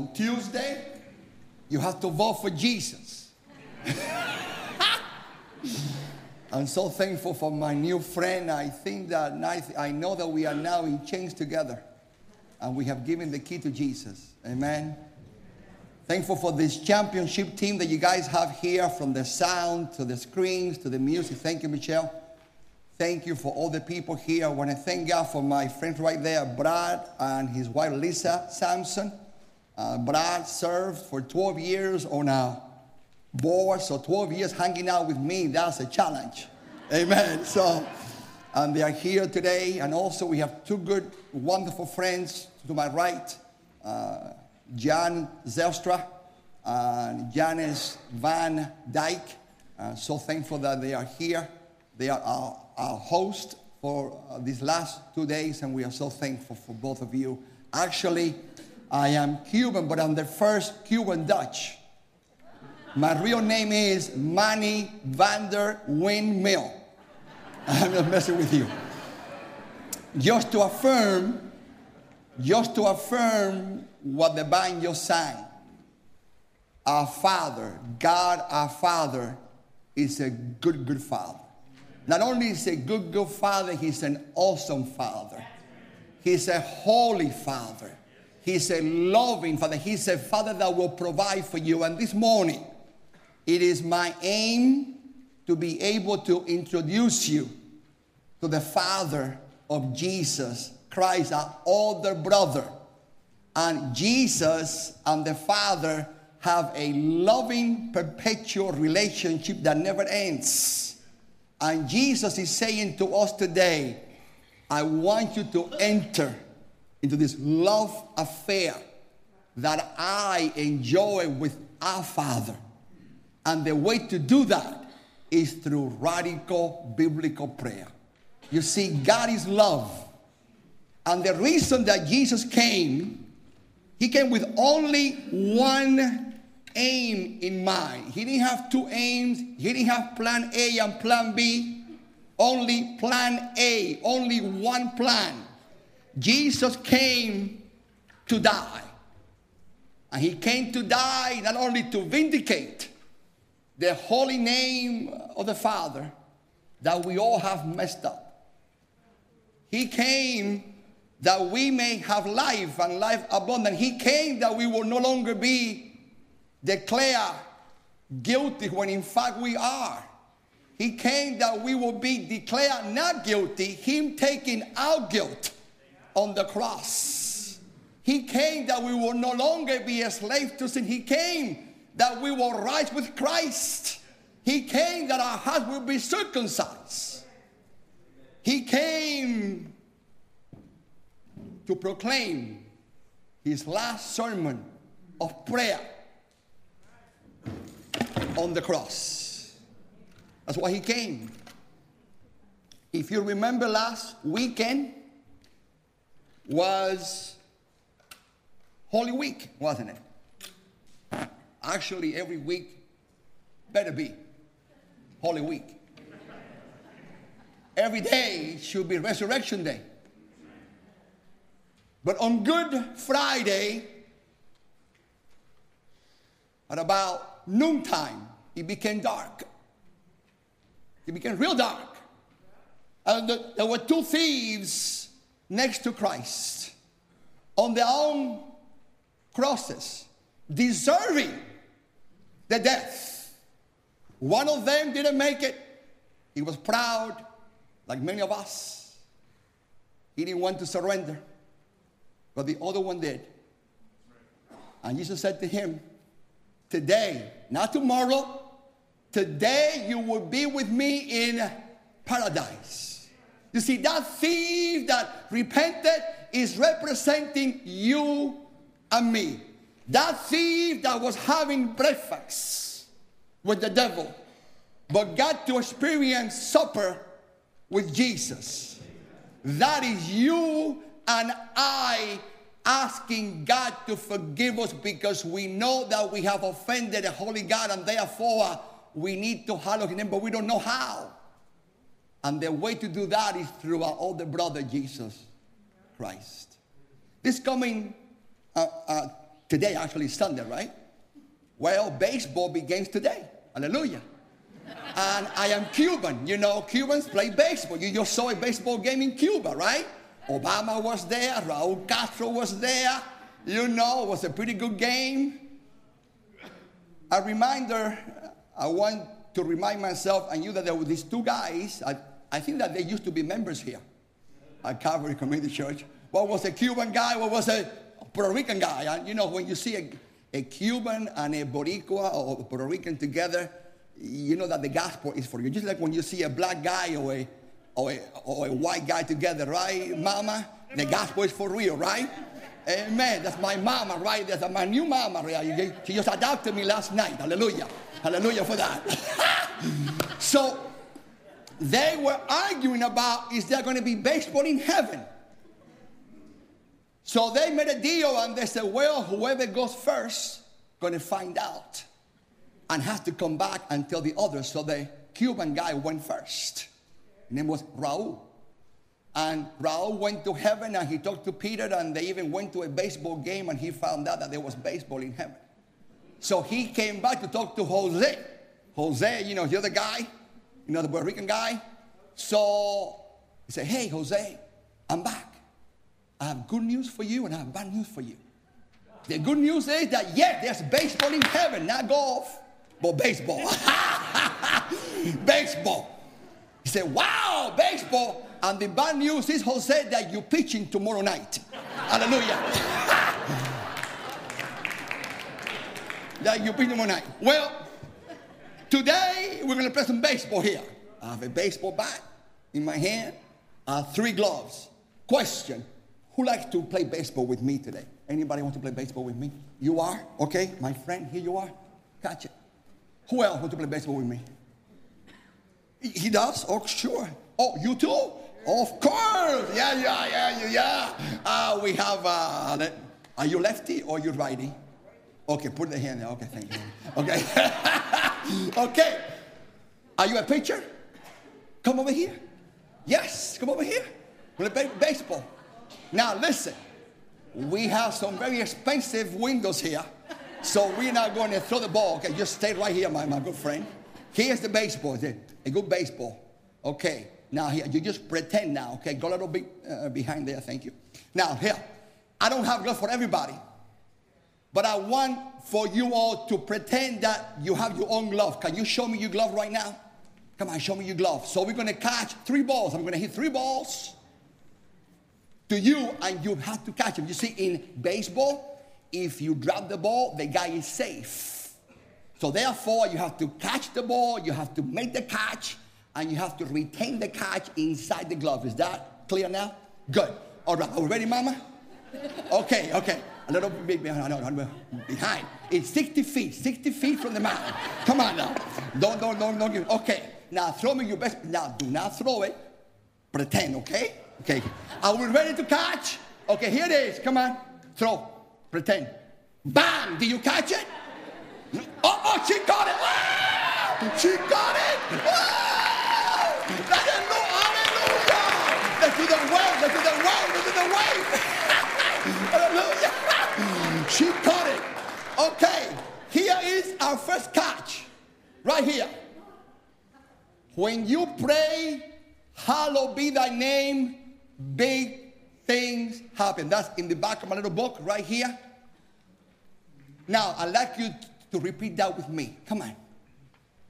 on Tuesday, you have to vote for Jesus. I'm so thankful for my new friend. I think that I know that we are now in chains together and we have given the key to Jesus. Amen. Thankful for this championship team that you guys have here from the sound to the screens to the music. Thank you, Michelle. Thank you for all the people here. I want to thank God for my friends right there, Brad and his wife Lisa Sampson. Uh, Brad served for 12 years on a board, so 12 years hanging out with me, that's a challenge. Amen. So, and they are here today. And also, we have two good, wonderful friends to my right uh, Jan Zylstra and Janice Van Dyke. Uh, so thankful that they are here. They are our, our host for uh, these last two days, and we are so thankful for both of you. Actually, I am Cuban, but I'm the first Cuban Dutch. My real name is Manny Vander Windmill. I'm not messing with you. Just to affirm, just to affirm what the band just sang. Our Father, God our Father, is a good, good Father. Not only is a good, good Father, He's an awesome Father. He's a holy Father. He's a loving Father. He's a Father that will provide for you. And this morning, it is my aim to be able to introduce you to the Father of Jesus Christ, our older brother. And Jesus and the Father have a loving, perpetual relationship that never ends. And Jesus is saying to us today, I want you to enter into this love affair that I enjoy with our Father. And the way to do that is through radical biblical prayer. You see, God is love. And the reason that Jesus came, he came with only one aim in mind. He didn't have two aims, he didn't have plan A and plan B. Only plan A, only one plan. Jesus came to die. And he came to die not only to vindicate the holy name of the Father that we all have messed up he came that we may have life and life abundant. He came that we will no longer be declared guilty when in fact we are. He came that we will be declared not guilty, Him taking our guilt on the cross. He came that we will no longer be a slave to sin. He came that we will rise with Christ. He came that our hearts will be circumcised. He came to proclaim his last sermon of prayer on the cross. That's why he came. If you remember last weekend was Holy Week, wasn't it? Actually, every week better be Holy Week. Every day should be Resurrection Day. But on Good Friday, at about noontime, it became dark. It became real dark. And there were two thieves next to Christ on their own crosses, deserving the death. One of them didn't make it. He was proud like many of us. He didn't want to surrender, but the other one did. And Jesus said to him, Today, not tomorrow, today you will be with me in paradise. You see, that thief that repented is representing you and me. That thief that was having breakfast with the devil, but got to experience supper with Jesus. That is you and I asking God to forgive us because we know that we have offended a holy God and therefore we need to hallow his name, but we don't know how. And the way to do that is through our older brother, Jesus Christ. This coming uh, uh, Today, actually, Sunday, right? Well, baseball begins today. Hallelujah. And I am Cuban. You know, Cubans play baseball. You just saw a baseball game in Cuba, right? Obama was there, Raul Castro was there. You know, it was a pretty good game. A reminder, I want to remind myself and you that there were these two guys. I think that they used to be members here at Calvary Community Church. What was a Cuban guy? What was a Puerto Rican guy? And you know, when you see a, a Cuban and a Boricua or a Puerto Rican together, you know that the gospel is for you. Just like when you see a black guy or a, or a, or a white guy together, right, mama? The gospel is for real, right? Amen. That's my mama right. That's my new mama. Right? She just adopted me last night. Hallelujah. Hallelujah for that. so they were arguing about is there going to be baseball in heaven? So they made a deal and they said, well, whoever goes first going to find out and has to come back and tell the others. So the Cuban guy went first. His name was Raul. And Raul went to heaven and he talked to Peter, and they even went to a baseball game and he found out that there was baseball in heaven. So he came back to talk to Jose. Jose, you know, the other guy, the Puerto Rican guy. So he said, Hey, Jose, I'm back. I have good news for you and I have bad news for you. The good news is that, yes, there's baseball in heaven, not golf, but baseball. baseball. He said, Wow, baseball. And the bad news is, Jose, that you're pitching tomorrow night. Hallelujah. that you're pitching tomorrow night. Well, today we're going to play some baseball here. I have a baseball bat in my hand, uh, three gloves. Question Who likes to play baseball with me today? Anybody want to play baseball with me? You are? Okay, my friend, here you are. Catch it. Who else want to play baseball with me? He does? Oh, sure. Oh, you too? Of course. Yeah, yeah, yeah, yeah. Uh, we have, uh, are you lefty or you righty? Okay, put the hand there. Okay, thank you. Okay. okay. Are you a pitcher? Come over here. Yes, come over here. We're baseball. Now listen, we have some very expensive windows here, so we're not going to throw the ball. Okay, just stay right here, my, my good friend. Here's the baseball, a good baseball. Okay, now here, you just pretend now, okay? Go a little bit uh, behind there, thank you. Now here, I don't have gloves for everybody, but I want for you all to pretend that you have your own glove. Can you show me your glove right now? Come on, show me your glove. So we're gonna catch three balls. I'm gonna hit three balls to you, and you have to catch them. You see, in baseball, if you drop the ball, the guy is safe. So therefore, you have to catch the ball, you have to make the catch, and you have to retain the catch inside the glove. Is that clear now? Good. All right. Are we ready, Mama? Okay, okay. A little bit behind. It's 60 feet, 60 feet from the mountain. Come on now. Don't, don't, don't, don't give. Okay. Now throw me your best. Now do not throw it. Pretend, okay? Okay. Are we ready to catch? Okay, here it is. Come on. Throw. Pretend. Bam! Did you catch it? Oh, oh she got it. Ah! She got it. Ah! Let's do the wave. Let's do the wave. Let's do the wave. Hallelujah. She caught it. Okay. Here is our first catch. Right here. When you pray, hallowed be thy name, big things happen. That's in the back of my little book right here. Now, I'd like you to repeat that with me. Come on.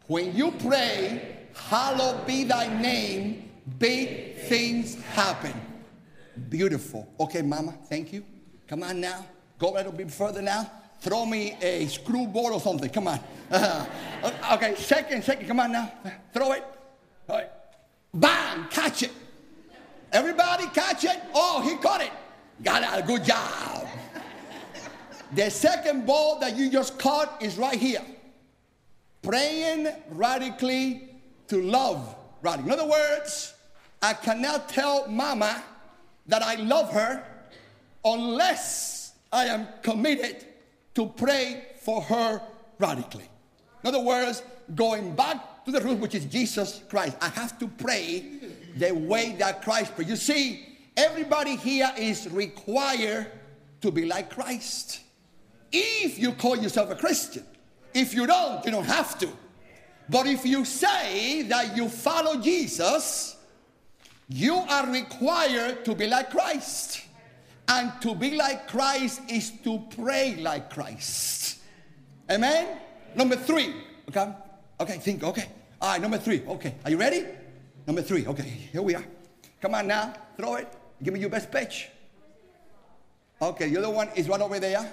When you pray, hallowed be thy name, big things happen. Beautiful. Okay, mama, thank you. Come on now. Go a little bit further now. Throw me a screw ball or something. Come on. Uh, okay, second, second. Come on now. Throw it. All right. Bam! Catch it. Everybody catch it. Oh, he caught it. Got it. Good job. The second ball that you just caught is right here. Praying radically to love radically. In other words, I cannot tell mama that I love her unless I am committed to pray for her radically. In other words, going back to the root, which is Jesus Christ, I have to pray the way that Christ prayed. You see, everybody here is required to be like Christ. if you call yourself a Christian. If you don't, you don't have to. But if you say that you follow Jesus, you are required to be like Christ. And to be like Christ is to pray like Christ. Amen? Number three. Okay? Okay, think, okay. All right, number three. Okay, are you ready? Number three. Okay, here we are. Come on now, throw it. Give me your best pitch. Okay, the other one is right over there.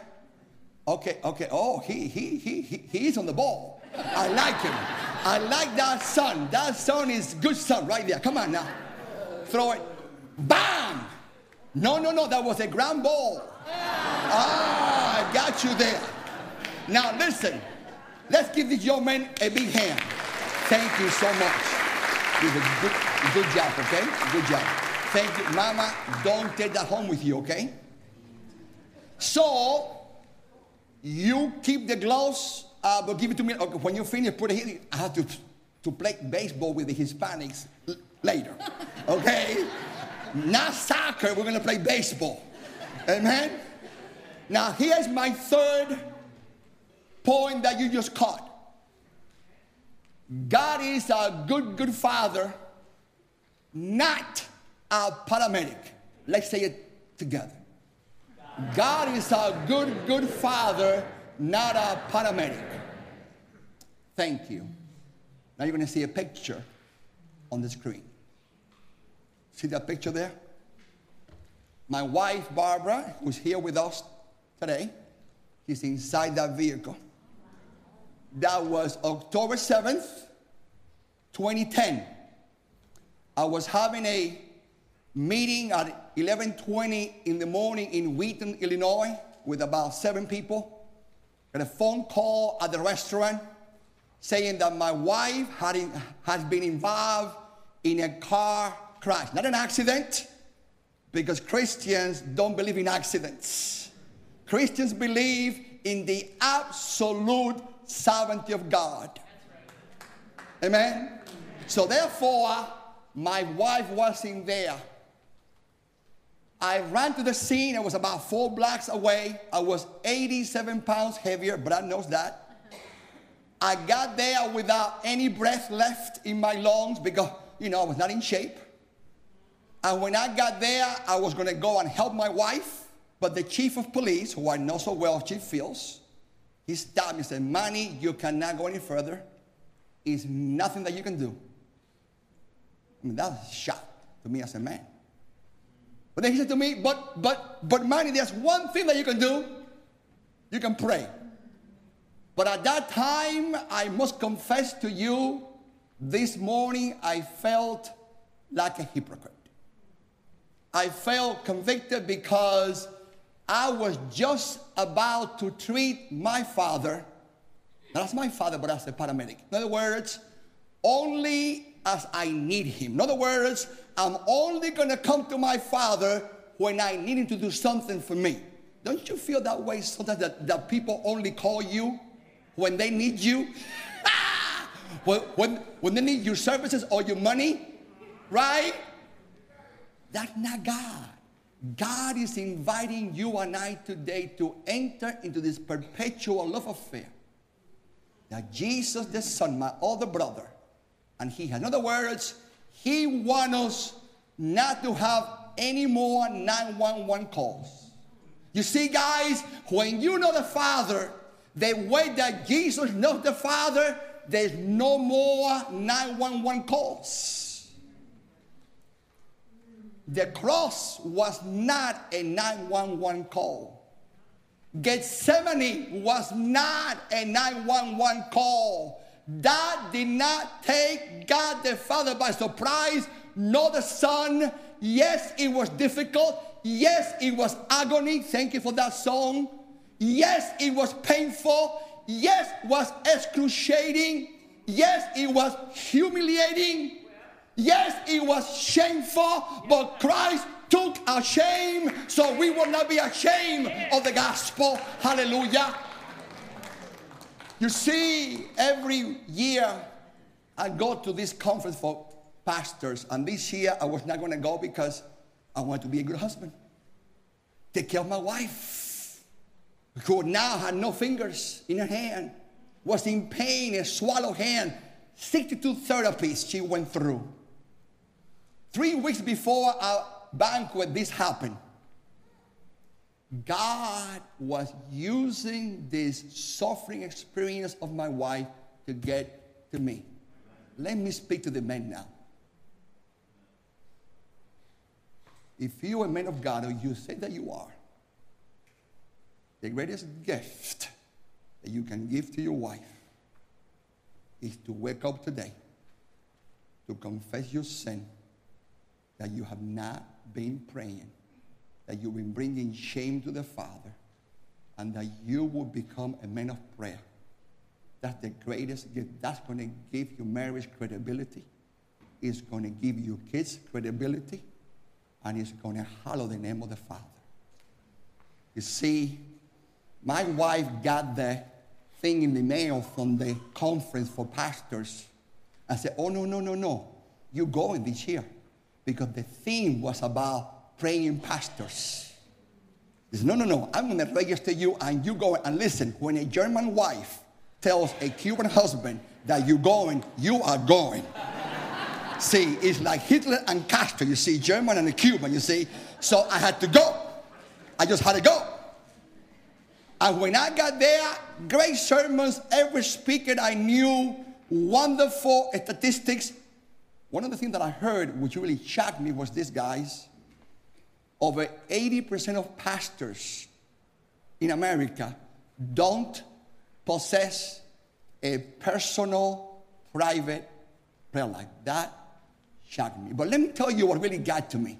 Okay, okay. Oh, he he he he he's on the ball. I like him. I like that son. That son is good son right there. Come on now. Throw it. Bam! No, no, no, that was a ground ball. Ah, I got you there. Now listen. Let's give this young man a big hand. Thank you so much. You did a good, good job, okay? Good job. Thank you. Mama, don't take that home with you, okay? So, you keep the gloves, uh, but give it to me. Okay, when you finish, put it here. I have to, to play baseball with the Hispanics later, okay? Not soccer, we're gonna play baseball. Amen? Now, here's my third point that you just caught. God is a good, good father, not a paramedic. Let's say it together. God is a good, good father, not a paramedic. Thank you. Now you're going to see a picture on the screen. See that picture there? My wife, Barbara, who's here with us today, she's inside that vehicle. That was October 7th, 2010. I was having a meeting at 11:20 in the morning in Wheaton, Illinois, with about seven people. Got a phone call at the restaurant saying that my wife had in, has been involved in a car crash, not an accident, because Christians don't believe in accidents. Christians believe in the absolute sovereignty of God. Amen. So therefore, my wife wasn't there. I ran to the scene. I was about four blocks away. I was 87 pounds heavier. Brad knows that. I got there without any breath left in my lungs because, you know, I was not in shape. And when I got there, I was going to go and help my wife. But the chief of police, who I know so well, Chief Fields, he stopped me and said, Manny, you cannot go any further. It's nothing that you can do. I mean, that was a shock to me as a man. But then he said to me, but, but, but Manny, there's one thing that you can do. You can pray. But at that time, I must confess to you, this morning I felt like a hypocrite. I felt convicted because I was just about to treat my father, not as my father, but as a paramedic. In other words, only as I need him. In other words, I'm only going to come to my father when I need him to do something for me. Don't you feel that way sometimes that, that people only call you when they need you? when, when, when they need your services or your money, right? That's not God. God is inviting you and I today to enter into this perpetual love affair that Jesus, the Son, my other brother, and He In other words, He wants us not to have any more 911 calls. You see, guys, when you know the Father, the way that Jesus knows the Father, there's no more 911 calls. The cross was not a 911 call. Gethsemane was not a 911 call. That did not take God the Father by surprise, nor the Son. Yes, it was difficult. Yes, it was agony. Thank you for that song. Yes, it was painful. Yes, was excruciating. Yes, it was humiliating. Yes, it was shameful, but Christ took our shame so we will not be ashamed of the gospel. Hallelujah. You see, every year I go to this conference for pastors, and this year I was not going to go because I wanted to be a good husband, take care of my wife. who now had no fingers in her hand, was in pain, a swallowed hand. 62 therapies she went through. Three weeks before our banquet, this happened. God was using this suffering experience of my wife to get to me. Let me speak to the men now. If you are a man of God, or you say that you are, the greatest gift that you can give to your wife is to wake up today to confess your sin that you have not been praying, that you've been bringing shame to the Father, and that you will become a man of prayer. That's the greatest gift. That's going to give your marriage credibility. It's going to give your kids credibility. And it's going to hallow the name of the Father. You see, my wife got the thing in the mail from the conference for pastors. I said, Oh, no, no, no, no. You're going this year. Because the theme was about praying pastors. He said, No, no, no. I'm going to register you and you go and listen. When a German wife tells a Cuban husband that you're going, you are going. see, it's like Hitler and Castro, you see, German and a Cuban, you see. So I had to go. I just had to go. And when I got there, great sermons, every speaker I knew, wonderful statistics. One of the things that I heard, which really shocked me, was this, guys. Over 80% of pastors in America don't possess a personal, private prayer life. That shocked me. But let me tell you what really got to me.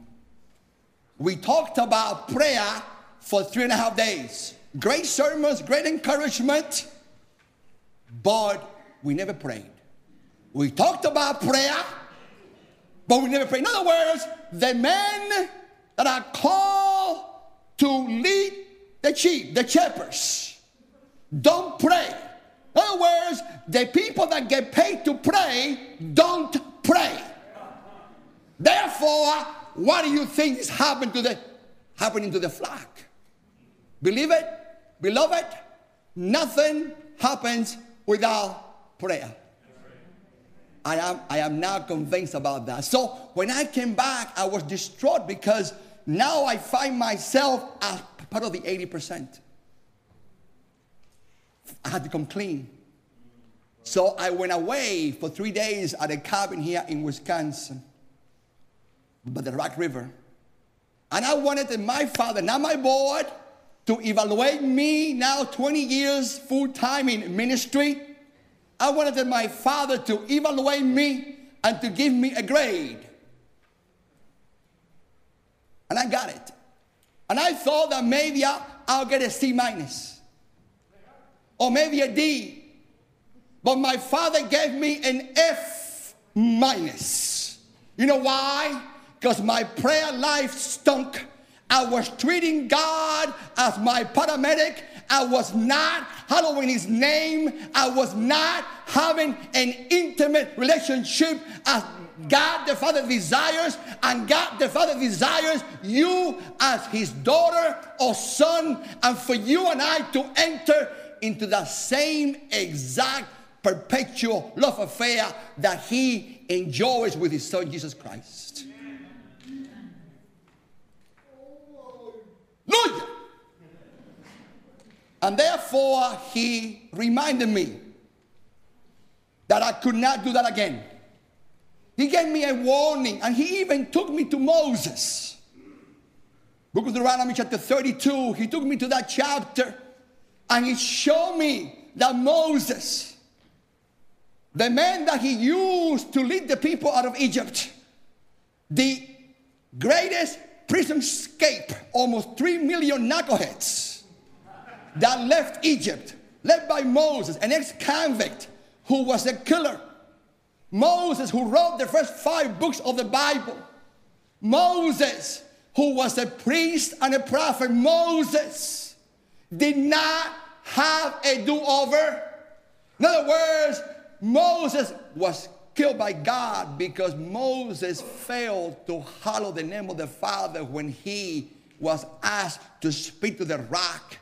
We talked about prayer for three and a half days great sermons, great encouragement, but we never prayed. We talked about prayer, but we never pray. In other words, the men that are called to lead the sheep, the shepherds, don't pray. In other words, the people that get paid to pray don't pray. Therefore, what do you think is happening to the happening to the flock? Believe it? Beloved, nothing happens without prayer. I am, I am now convinced about that. So when I came back, I was distraught because now I find myself as part of the 80%. I had to come clean. So I went away for three days at a cabin here in Wisconsin, by the Rock River. And I wanted my father, not my board, to evaluate me now 20 years full time in ministry. I wanted my father to evaluate me and to give me a grade. And I got it. And I thought that maybe I'll get a C minus or maybe a D. But my father gave me an F minus. You know why? Because my prayer life stunk I was treating God as my paramedic. I was not hallowing his name. I was not having an intimate relationship as God the Father desires, and God the Father desires you as his daughter or son, and for you and I to enter into the same exact perpetual love affair that he enjoys with his son Jesus Christ. Hallelujah. And therefore, he reminded me that I could not do that again. He gave me a warning, and he even took me to Moses. Book of Deuteronomy, chapter 32, he took me to that chapter, and he showed me that Moses, the man that he used to lead the people out of Egypt, the greatest prison escape almost 3 million knuckleheads that left Egypt, led by Moses, an ex convict who was a killer. Moses, who wrote the first five books of the Bible. Moses, who was a priest and a prophet. Moses did not have a do over. In other words, Moses was killed by God because Moses failed to hallow the name of the Father when he was asked to speak to the rock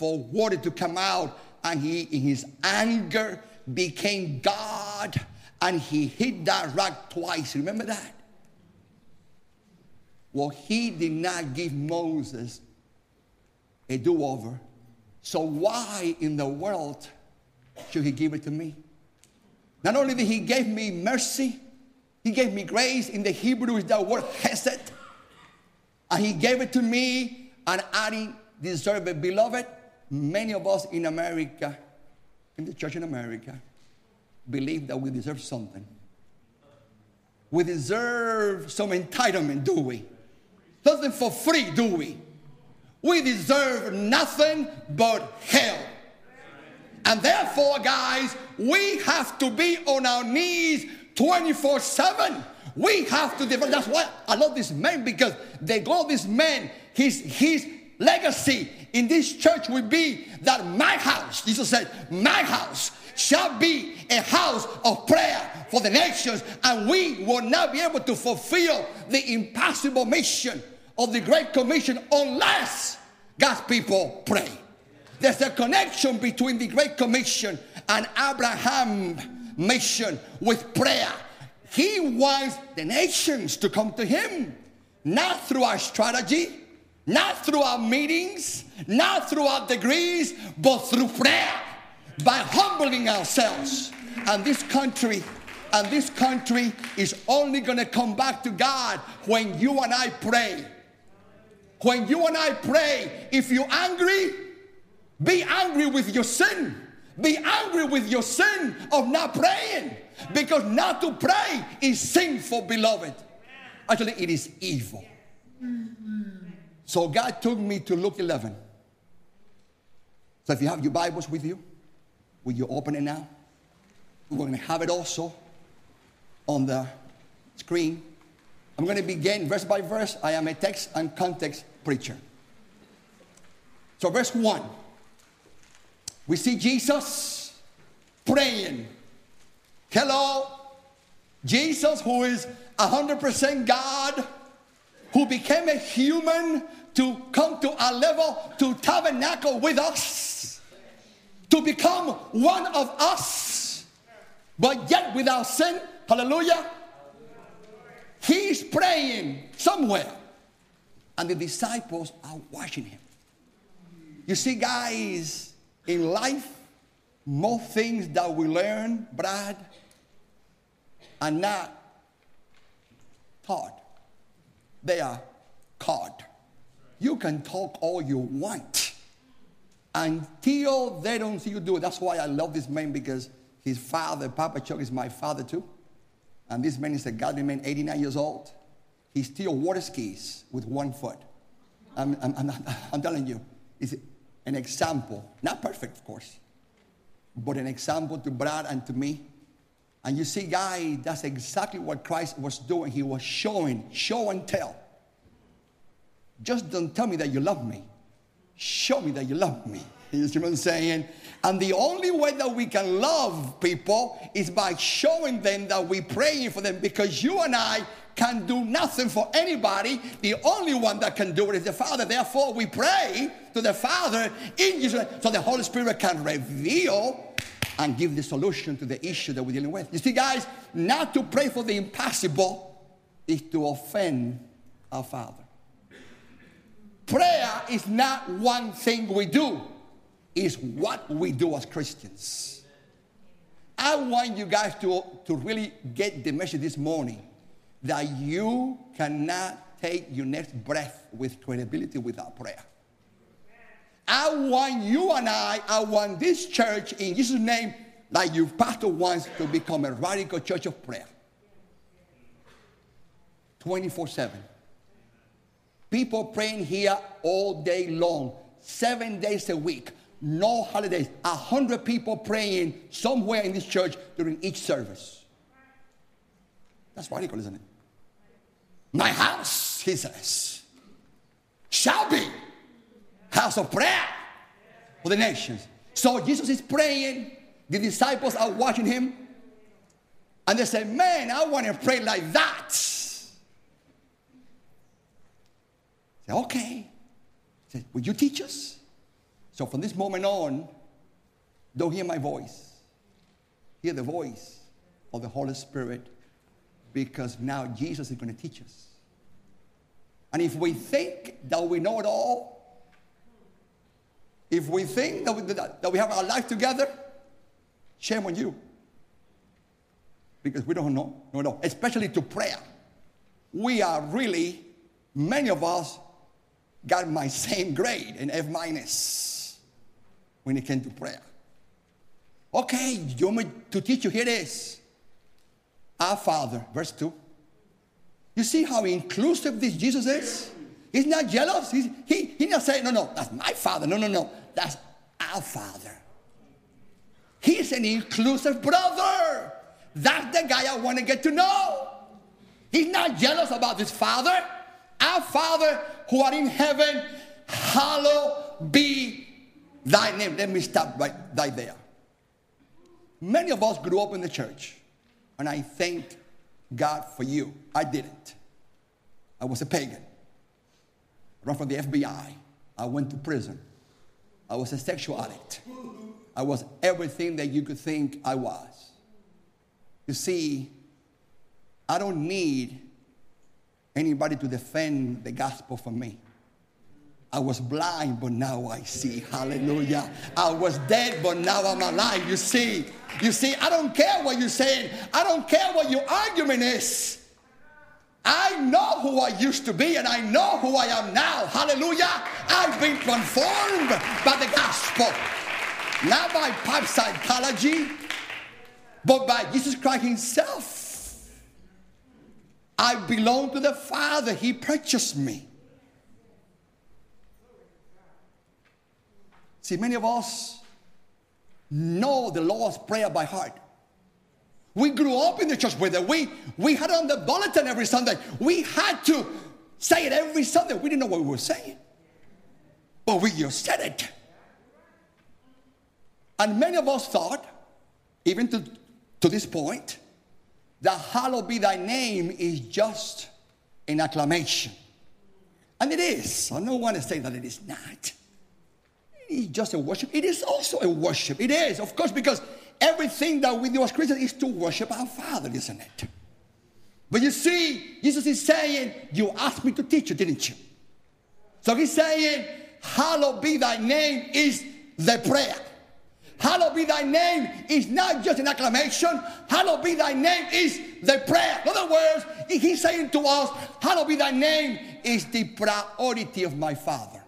for water to come out, and he, in his anger, became God, and he hit that rock twice. Remember that? Well, he did not give Moses a do over. So, why in the world should he give it to me? Not only did he give me mercy, he gave me grace. In the Hebrew is that word hesed. And he gave it to me, and I didn't deserve it. Beloved, many of us in America, in the church in America, believe that we deserve something. We deserve some entitlement, do we? Nothing for free, do we? We deserve nothing but hell. And therefore, guys, we have to be on our knees 24 7. We have to develop. That's why I love this man because they go, this man, his, his legacy in this church will be that my house, Jesus said, my house shall be a house of prayer for the nations, and we will not be able to fulfill the impossible mission of the Great Commission unless God's people pray. There's a connection between the Great Commission and Abraham mission with prayer. He wants the nations to come to him, not through our strategy, not through our meetings, not through our degrees, but through prayer, by humbling ourselves. And this country, and this country is only going to come back to God when you and I pray. When you and I pray, if you're angry, be angry with your sin. Be angry with your sin of not praying. Because not to pray is sinful, beloved. Actually, it is evil. Mm-hmm. So God took me to Luke 11. So if you have your Bibles with you, will you open it now? We're going to have it also on the screen. I'm going to begin verse by verse. I am a text and context preacher. So, verse 1. We see Jesus praying. Hello, Jesus, who is 100% God, who became a human to come to our level, to tabernacle with us, to become one of us, but yet without sin. Hallelujah. He's praying somewhere, and the disciples are watching him. You see, guys, in life, most things that we learn, Brad, are not taught. They are caught. You can talk all you want until they don't see you do it. That's why I love this man because his father, Papa Chuck, is my father too. And this man is a godly man, 89 years old. He still water skis with one foot. I'm, I'm, I'm, I'm telling you, it's an example, not perfect, of course, but an example to Brad and to me. And you see, guys, that's exactly what Christ was doing. He was showing, show and tell. Just don't tell me that you love me. Show me that you love me. You see what I'm saying? And the only way that we can love people is by showing them that we're praying for them because you and I can do nothing for anybody. The only one that can do it is the Father. Therefore, we pray to the Father in Jesus so the Holy Spirit can reveal and give the solution to the issue that we're dealing with. You see, guys, not to pray for the impossible is to offend our Father. Prayer is not one thing we do, it's what we do as Christians. I want you guys to, to really get the message this morning that you cannot take your next breath with credibility without prayer. I want you and I, I want this church in Jesus' name, like your pastor wants to become a radical church of prayer. 24 7. People praying here all day long, seven days a week, no holidays. A hundred people praying somewhere in this church during each service. That's radical, isn't it? My house, he says, shall be house of prayer for the nations. So Jesus is praying. The disciples are watching him. And they say, Man, I want to pray like that. Say, okay. said. Will you teach us? So from this moment on, don't hear my voice. Hear the voice of the Holy Spirit because now Jesus is going to teach us. And if we think that we know it all, if we think that we, that we have our life together, shame on you. Because we don't know, no, no, especially to prayer. We are really, many of us got my same grade in F minus when it came to prayer. Okay, you want me to teach you? Here it is. Our Father, verse 2. You see how inclusive this Jesus is? He's not jealous. He's, he, he's not saying, no, no, that's my Father. No, no, no, that's our Father. He's an inclusive brother. That's the guy I want to get to know. He's not jealous about his Father. Our Father who are in heaven, hallowed be thy name. Let me stop right, right there. Many of us grew up in the church, and I thank God for you. I didn't. I was a pagan. I ran from the FBI. I went to prison. I was a sexual addict. I was everything that you could think I was. You see, I don't need anybody to defend the gospel for me. I was blind, but now I see. Hallelujah. I was dead, but now I'm alive. You see, you see, I don't care what you're saying. I don't care what your argument is. I know who I used to be and I know who I am now. Hallelujah. I've been transformed by the gospel. Not by pipe psychology, but by Jesus Christ Himself. I belong to the Father. He purchased me. See, many of us know the Lord's Prayer by heart. We grew up in the church with it. We, we had it on the bulletin every Sunday. We had to say it every Sunday. We didn't know what we were saying, but we just said it. And many of us thought, even to, to this point, that hallowed be thy name is just an acclamation. And it is. I don't want to say that it is not It's just a worship. It is also a worship. It is, of course, because everything that we do as Christians is to worship our Father, isn't it? But you see, Jesus is saying, You asked me to teach you, didn't you? So he's saying, Hallowed be thy name is the prayer. Hallowed be thy name is not just an acclamation. Hallowed be thy name is the prayer. In other words, he's saying to us, Hallowed be thy name is the priority of my Father.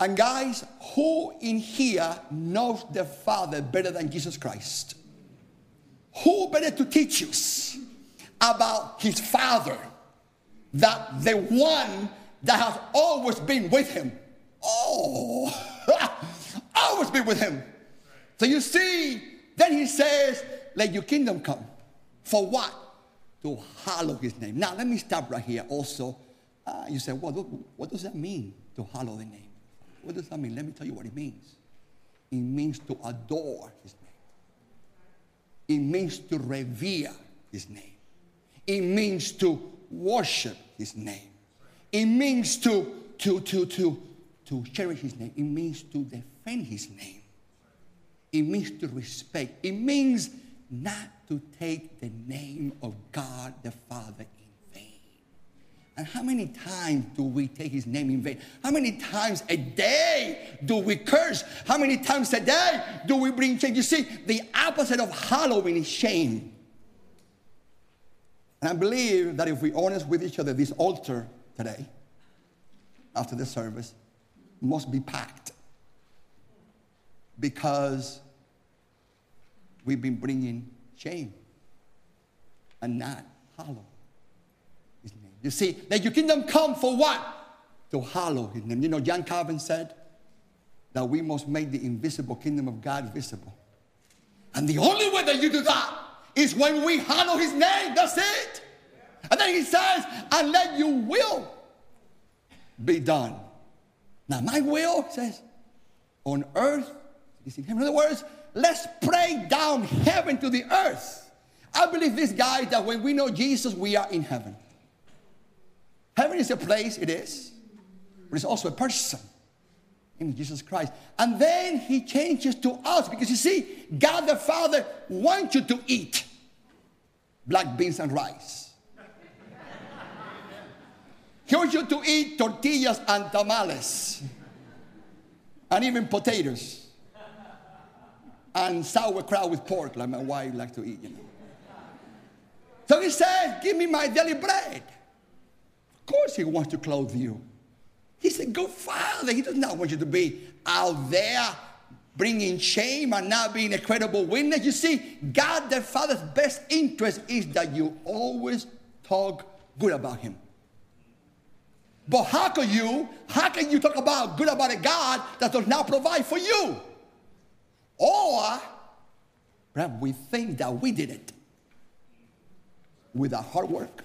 And guys, who in here knows the Father better than Jesus Christ? Who better to teach us about his Father that the one that has always been with him? Oh, always been with him. So you see, then he says, Let your kingdom come. For what? To hallow his name. Now, let me stop right here also. Uh, you say, well, what, what does that mean to hallow the name? What does that mean? Let me tell you what it means. It means to adore his name. It means to revere his name. It means to worship his name. It means to, to, to, to, to cherish his name. It means to defend his name. It means to respect. It means not to take the name of God the Father in vain. and how many times do we take his name in vain? How many times a day do we curse? How many times a day do we bring shame? You see, the opposite of hallowing is shame. And I believe that if we're honest with each other, this altar today, after the service, must be packed. Because we've been bringing shame and not hallow. His name. You see, let your kingdom come for what? To hallow his name. You know, John Calvin said that we must make the invisible kingdom of God visible. And the only way that you do that is when we hallow his name. That's it. And then he says, and let your will be done. Now, my will says, on earth in. In other words, let's pray down heaven to the earth. I believe this guy that when we know Jesus, we are in heaven. Heaven is a place, it is, but it's also a person. in Jesus Christ. And then he changes to us because you see, God the Father wants you to eat black beans and rice. he wants you to eat tortillas and tamales and even potatoes and sauerkraut with pork, like my wife likes to eat, you know. So he says, Give me my daily bread. Of course, he wants to clothe you. He said, good father. He does not want you to be out there bringing shame and not being a credible witness. You see, God the Father's best interest is that you always talk good about him. But how can you, how can you talk about good about a God that does not provide for you? Or perhaps we think that we did it with our hard work,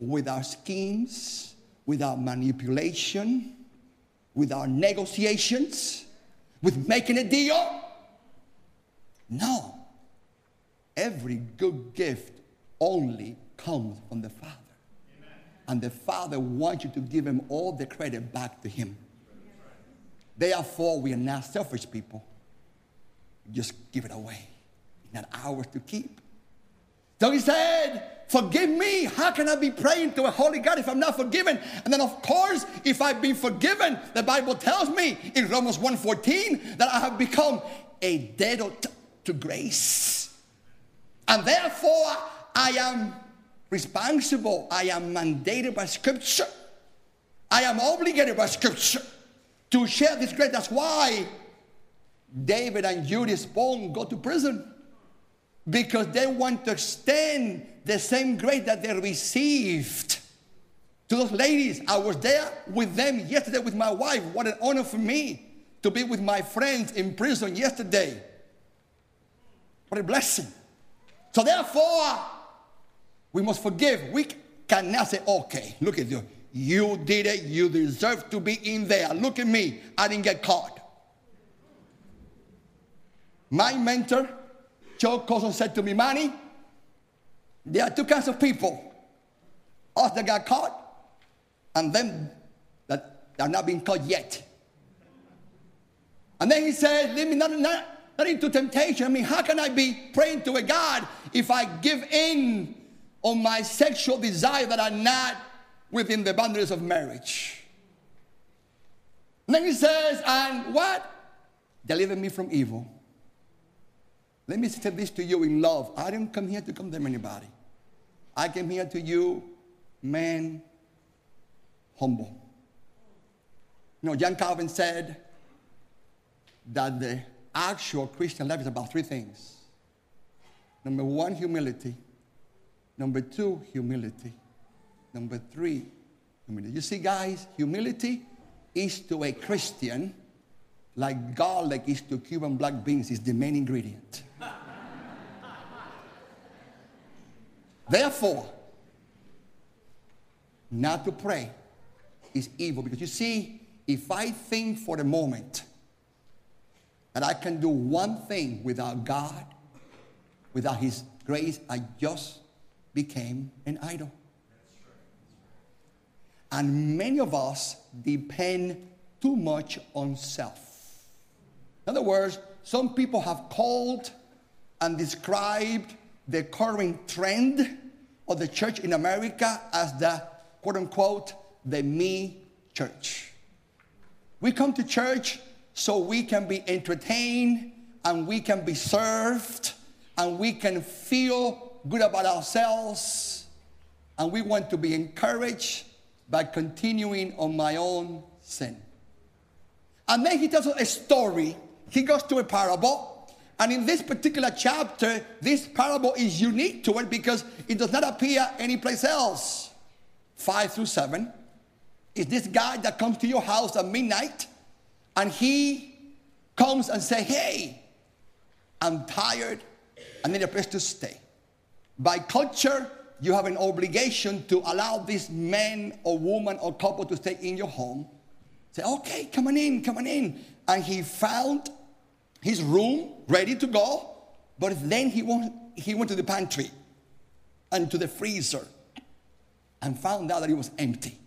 with our schemes, with our manipulation, with our negotiations, with making a deal. No. Every good gift only comes from the Father. And the Father wants you to give him all the credit back to him. Therefore, we are not selfish people. Just give it away. Not ours to keep. So he said, Forgive me. How can I be praying to a holy God if I'm not forgiven? And then, of course, if I've been forgiven, the Bible tells me in Romans 1:14 that I have become a dead to grace. And therefore, I am responsible. I am mandated by Scripture. I am obligated by Scripture to share this grace. That's why David and Judas both go to prison because they want to extend the same grace that they received to those ladies. I was there with them yesterday with my wife. What an honor for me to be with my friends in prison yesterday. What a blessing. So, therefore, we must forgive. We cannot say, okay, look at you. You did it. You deserve to be in there. Look at me. I didn't get caught. My mentor, Joe Colson, said to me, Manny, there are two kinds of people us that got caught, and them that are not being caught yet. And then he said, Lead me not, not, not into temptation. I mean, how can I be praying to a God if I give in on my sexual desire that are not within the boundaries of marriage? And then he says, And what? Deliver me from evil. Let me say this to you in love. I didn't come here to condemn anybody. I came here to you, man, humble. You know, John Calvin said that the actual Christian life is about three things. Number one, humility. Number two, humility. Number three, humility. You see, guys, humility is to a Christian like garlic is to Cuban black beans, is the main ingredient. Therefore, not to pray is evil because you see, if I think for the moment that I can do one thing without God, without His grace, I just became an idol. And many of us depend too much on self. In other words, some people have called and described the current trend of the church in America as the quote unquote the me church. We come to church so we can be entertained and we can be served and we can feel good about ourselves and we want to be encouraged by continuing on my own sin. And then he tells us a story. He goes to a parable and in this particular chapter, this parable is unique to it because it does not appear anyplace else. Five through seven is this guy that comes to your house at midnight and he comes and say, Hey, I'm tired. I need a place to stay. By culture, you have an obligation to allow this man or woman or couple to stay in your home. Say, okay, come on in, come on in. And he found his room ready to go, but then he went, he went to the pantry and to the freezer and found out that it was empty.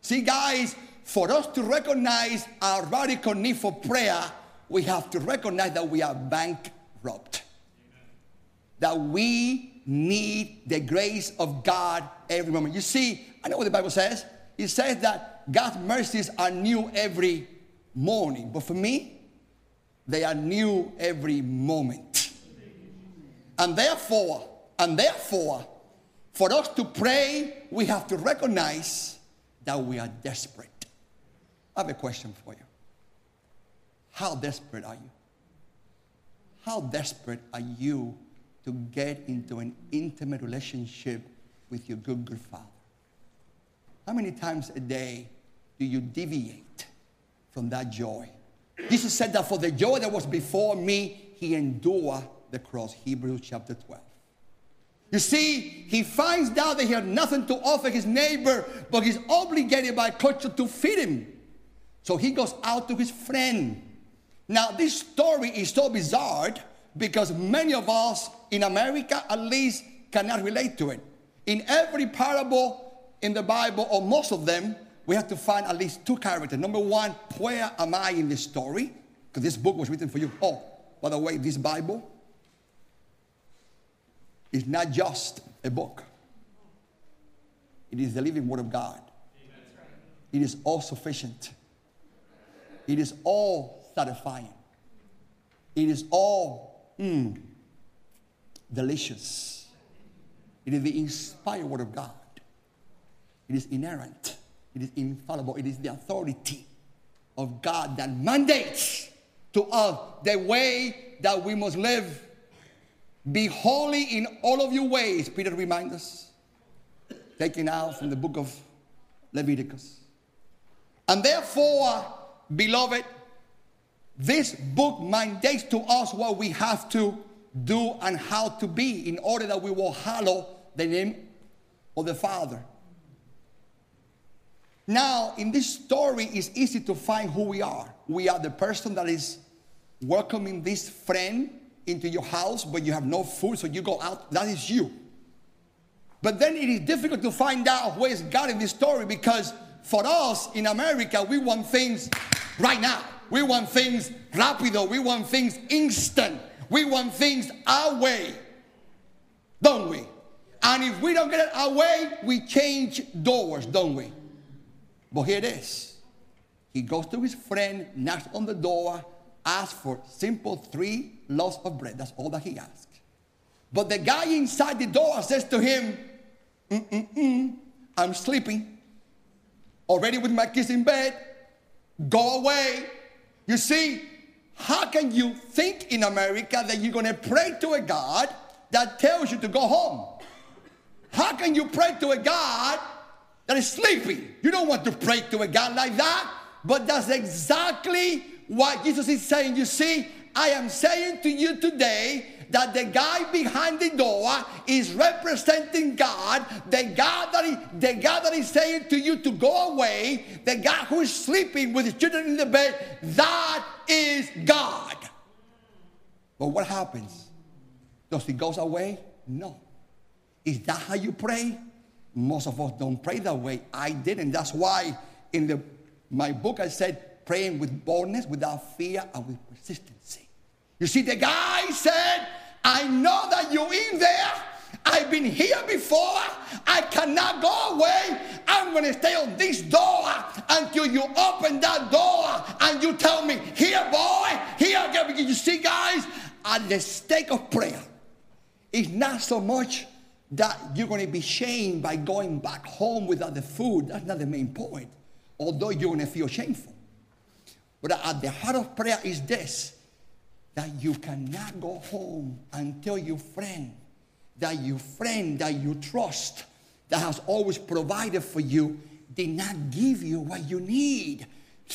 See, guys, for us to recognize our radical need for prayer, we have to recognize that we are bankrupt. That we need the grace of God every moment. You see, I know what the Bible says. It says that God's mercies are new every morning. But for me, they are new every moment. And therefore, and therefore, for us to pray, we have to recognize that we are desperate. I have a question for you. How desperate are you? How desperate are you to get into an intimate relationship with your good, good Father? How many times a day do you deviate from that joy? Jesus said that for the joy that was before me, he endured the cross. Hebrews chapter 12. You see, he finds out that he had nothing to offer his neighbor, but he's obligated by culture to feed him. So he goes out to his friend. Now, this story is so bizarre because many of us in America, at least, cannot relate to it. In every parable in the Bible, or most of them, we have to find at least two characters. Number one, where am I in this story? Because this book was written for you. Oh, by the way, this Bible is not just a book, it is the living Word of God. It is all sufficient, it is all satisfying, it is all mm, delicious. It is the inspired Word of God, it is inerrant. It is infallible. It is the authority of God that mandates to us the way that we must live. Be holy in all of your ways, Peter reminds us, taken out from the book of Leviticus. And therefore, beloved, this book mandates to us what we have to do and how to be in order that we will hallow the name of the Father. Now, in this story, it's easy to find who we are. We are the person that is welcoming this friend into your house, but you have no food, so you go out. That is you. But then it is difficult to find out where is God in this story because for us in America, we want things right now. We want things rapido. We want things instant. We want things our way, don't we? And if we don't get it our way, we change doors, don't we? But here it is. He goes to his friend, knocks on the door, asks for simple three loaves of bread. That's all that he asks. But the guy inside the door says to him, Mm-mm-mm, I'm sleeping. Already with my kids in bed. Go away. You see, how can you think in America that you're going to pray to a God that tells you to go home? How can you pray to a God that is sleeping. You don't want to pray to a God like that. But that's exactly what Jesus is saying. You see, I am saying to you today that the guy behind the door is representing God, the God that he, the God that is saying to you to go away, the God who is sleeping with his children in the bed, that is God. But what happens? Does he goes away? No. Is that how you pray? Most of us don't pray that way. I didn't. That's why in the, my book I said praying with boldness, without fear, and with persistency. You see, the guy said, I know that you're in there. I've been here before. I cannot go away. I'm going to stay on this door until you open that door and you tell me, here, boy, here. You see, guys, at the stake of prayer, it's not so much that you're going to be shamed by going back home without the food. That's not the main point, although you're going to feel shameful. But at the heart of prayer is this that you cannot go home until your friend, that your friend that you trust, that has always provided for you, did not give you what you need.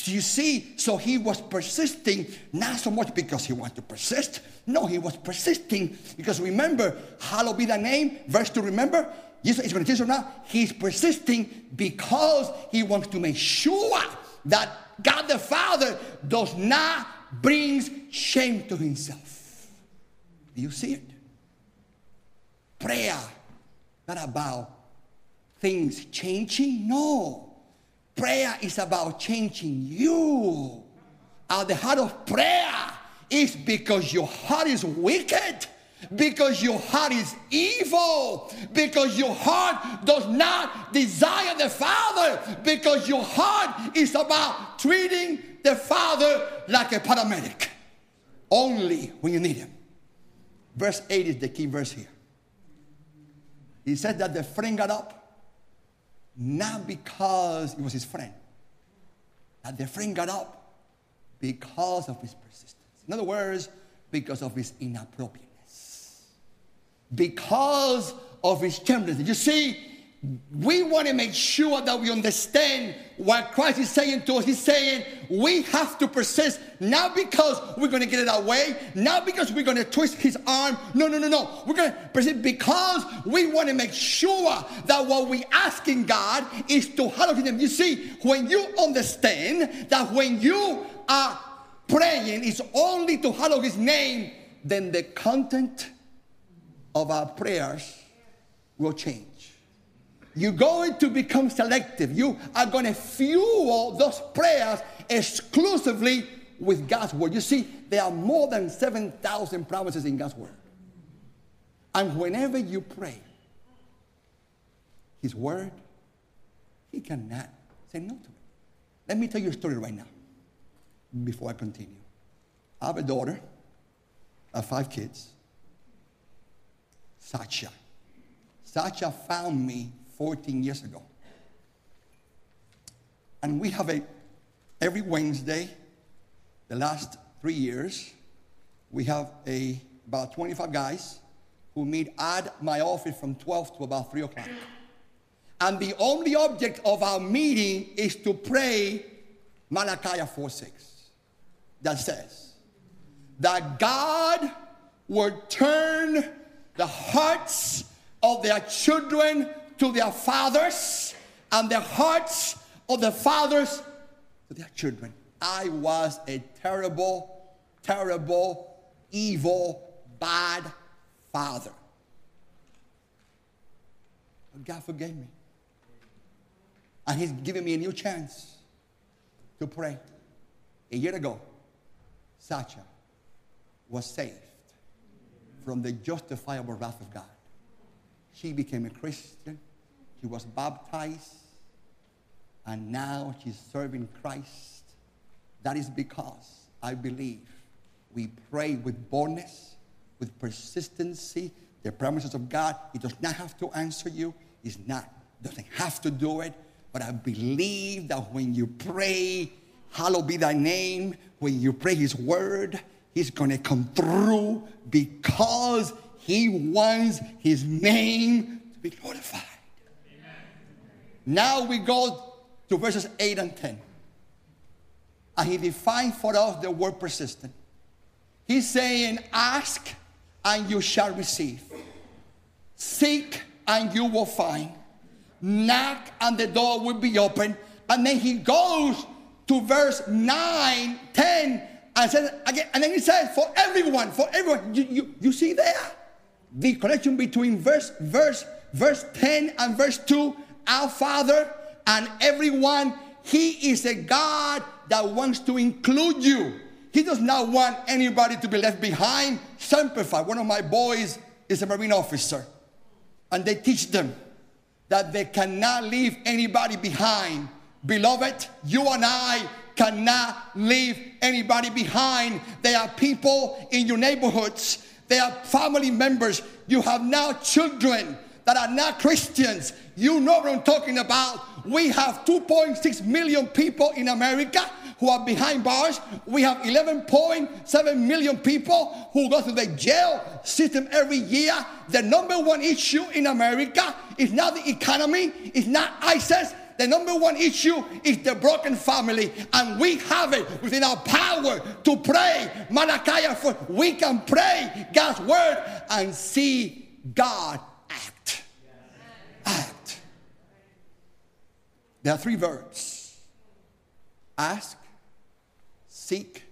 You see, so he was persisting, not so much because he wanted to persist. No, he was persisting because remember, hallowed be thy name, verse 2, remember? Jesus is going to teach now. He's persisting because he wants to make sure that God the Father does not bring shame to himself. Do you see it? Prayer, not about things changing. No. Prayer is about changing you. At the heart of prayer is because your heart is wicked, because your heart is evil, because your heart does not desire the Father, because your heart is about treating the Father like a paramedic only when you need Him. Verse 8 is the key verse here. He said that the friend got up not because it was his friend, that the friend got up because of his persistence. In other words, because of his inappropriateness, because of his gentleness. You see, we want to make sure that we understand what Christ is saying to us. He's saying we have to persist, not because we're going to get it our way, not because we're going to twist his arm. No, no, no, no. We're going to persist because we want to make sure that what we're asking God is to hallow him. You see, when you understand that when you are praying is only to hallow his name, then the content of our prayers will change. You're going to become selective. You are going to fuel those prayers exclusively with God's word. You see, there are more than 7,000 promises in God's word. And whenever you pray, His word, He cannot say no to it. Let me tell you a story right now before I continue. I have a daughter, I have five kids. Sacha. Sacha found me 14 years ago. And we have a, every Wednesday, the last three years, we have a, about 25 guys who meet at my office from 12 to about 3 o'clock. And the only object of our meeting is to pray Malachi 4 6 that says that God would turn the hearts of their children to their fathers and the hearts of the fathers to their children. I was a terrible, terrible, evil, bad father. But God forgave me. And He's given me a new chance to pray. A year ago, Sacha was saved from the justifiable wrath of God. She became a Christian. She was baptized and now she's serving Christ. That is because I believe we pray with boldness, with persistency, the promises of God. He does not have to answer you. He's not, doesn't have to do it. But I believe that when you pray, hallowed be thy name, when you pray his word, he's to come through because he wants his name to be glorified. Now we go to verses 8 and 10. And he defines for us the word persistent. He's saying, Ask and you shall receive, seek and you will find, knock and the door will be open. And then he goes to verse 9, 10, and says again, and then he says, For everyone, for everyone. You, you, you see there the connection between verse, verse, verse 10 and verse 2 our Father and everyone. He is a God that wants to include you. He does not want anybody to be left behind. Semper Fi. One of my boys is a Marine officer, and they teach them that they cannot leave anybody behind. Beloved, you and I cannot leave anybody behind. There are people in your neighborhoods, there are family members. You have now children that are not Christians. You know what I'm talking about. We have 2.6 million people in America who are behind bars. We have 11.7 million people who go through the jail system every year. The number one issue in America is not the economy, it's not ISIS. The number one issue is the broken family, and we have it within our power to pray. Malachi, for we can pray God's word and see God act. There are three verbs ask, seek,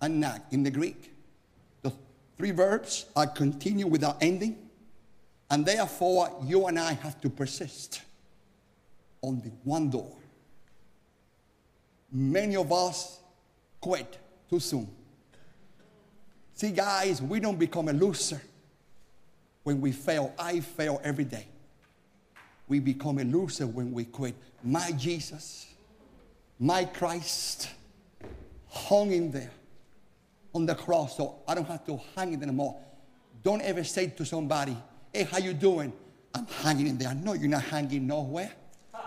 and knock in the Greek. The three verbs are continue without ending, and therefore you and I have to persist on the one door. many of us quit too soon. See, guys, we don't become a loser when we fail. I fail every day. We become a loser when we quit. My Jesus, my Christ, hung in there on the cross, so I don't have to hang it anymore. Don't ever say to somebody, "Hey, how you doing?" I'm hanging in there. No, you're not hanging nowhere.